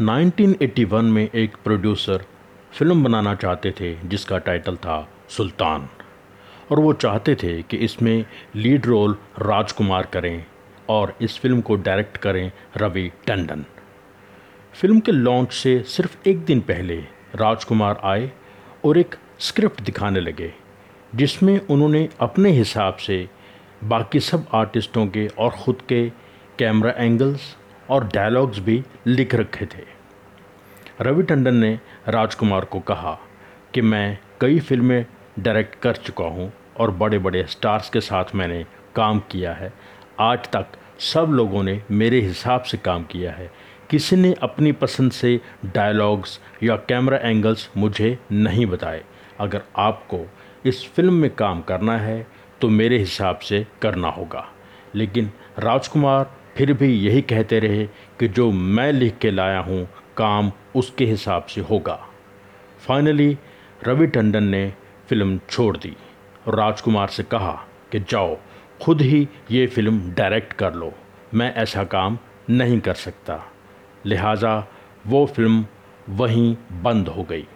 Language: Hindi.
1981 में एक प्रोड्यूसर फ़िल्म बनाना चाहते थे, जिसका टाइटल था सुल्तान। और वो चाहते थे कि इसमें लीड रोल राजकुमार करें और इस फ़िल्म को डायरेक्ट करें रवि टंडन। फ़िल्म के लॉन्च से सिर्फ़ एक दिन पहले राजकुमार आए और एक स्क्रिप्ट दिखाने लगे, जिसमें उन्होंने अपने हिसाब से बाकी सब आर्टिस्टों के और ख़ुद के कैमरा एंगल्स और डायलॉग्स भी लिख रखे थे। रवि टंडन ने राजकुमार को कहा कि मैं कई फ़िल्में डायरेक्ट कर चुका हूँ और बड़े बड़े स्टार्स के साथ मैंने काम किया है। आज तक सब लोगों ने मेरे हिसाब से काम किया है। किसी ने अपनी पसंद से डायलॉग्स या कैमरा एंगल्स मुझे नहीं बताए। अगर आपको इस फ़िल्म में काम करना है तो मेरे हिसाब से करना होगा। लेकिन राजकुमार फिर भी यही कहते रहे कि जो मैं लिख के लाया हूँ, काम उसके हिसाब से होगा। फाइनली रवि टंडन ने फ़िल्म छोड़ दी और राजकुमार से कहा कि जाओ, खुद ही ये फ़िल्म डायरेक्ट कर लो। मैं ऐसा काम नहीं कर सकता। लिहाजा वो फ़िल्म वहीं बंद हो गई।